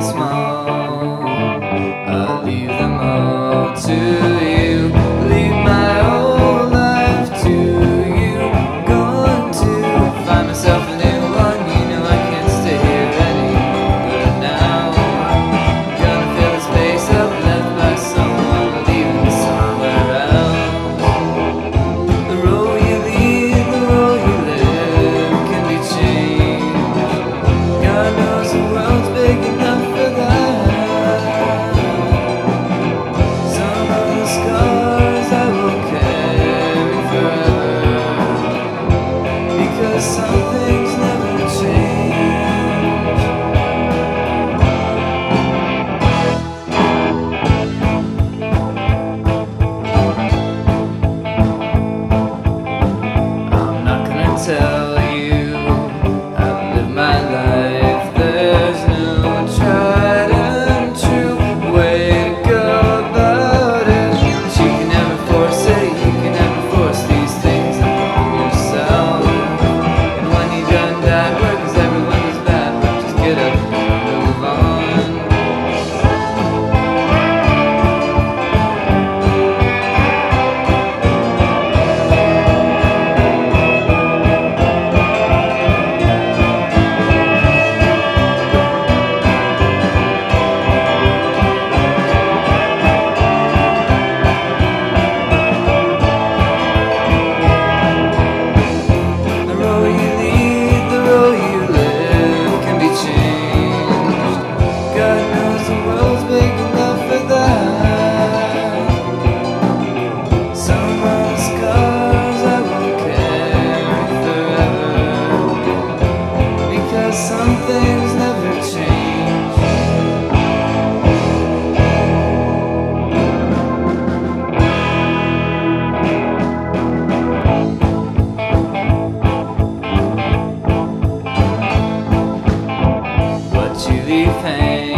small. I leave them all to. everything.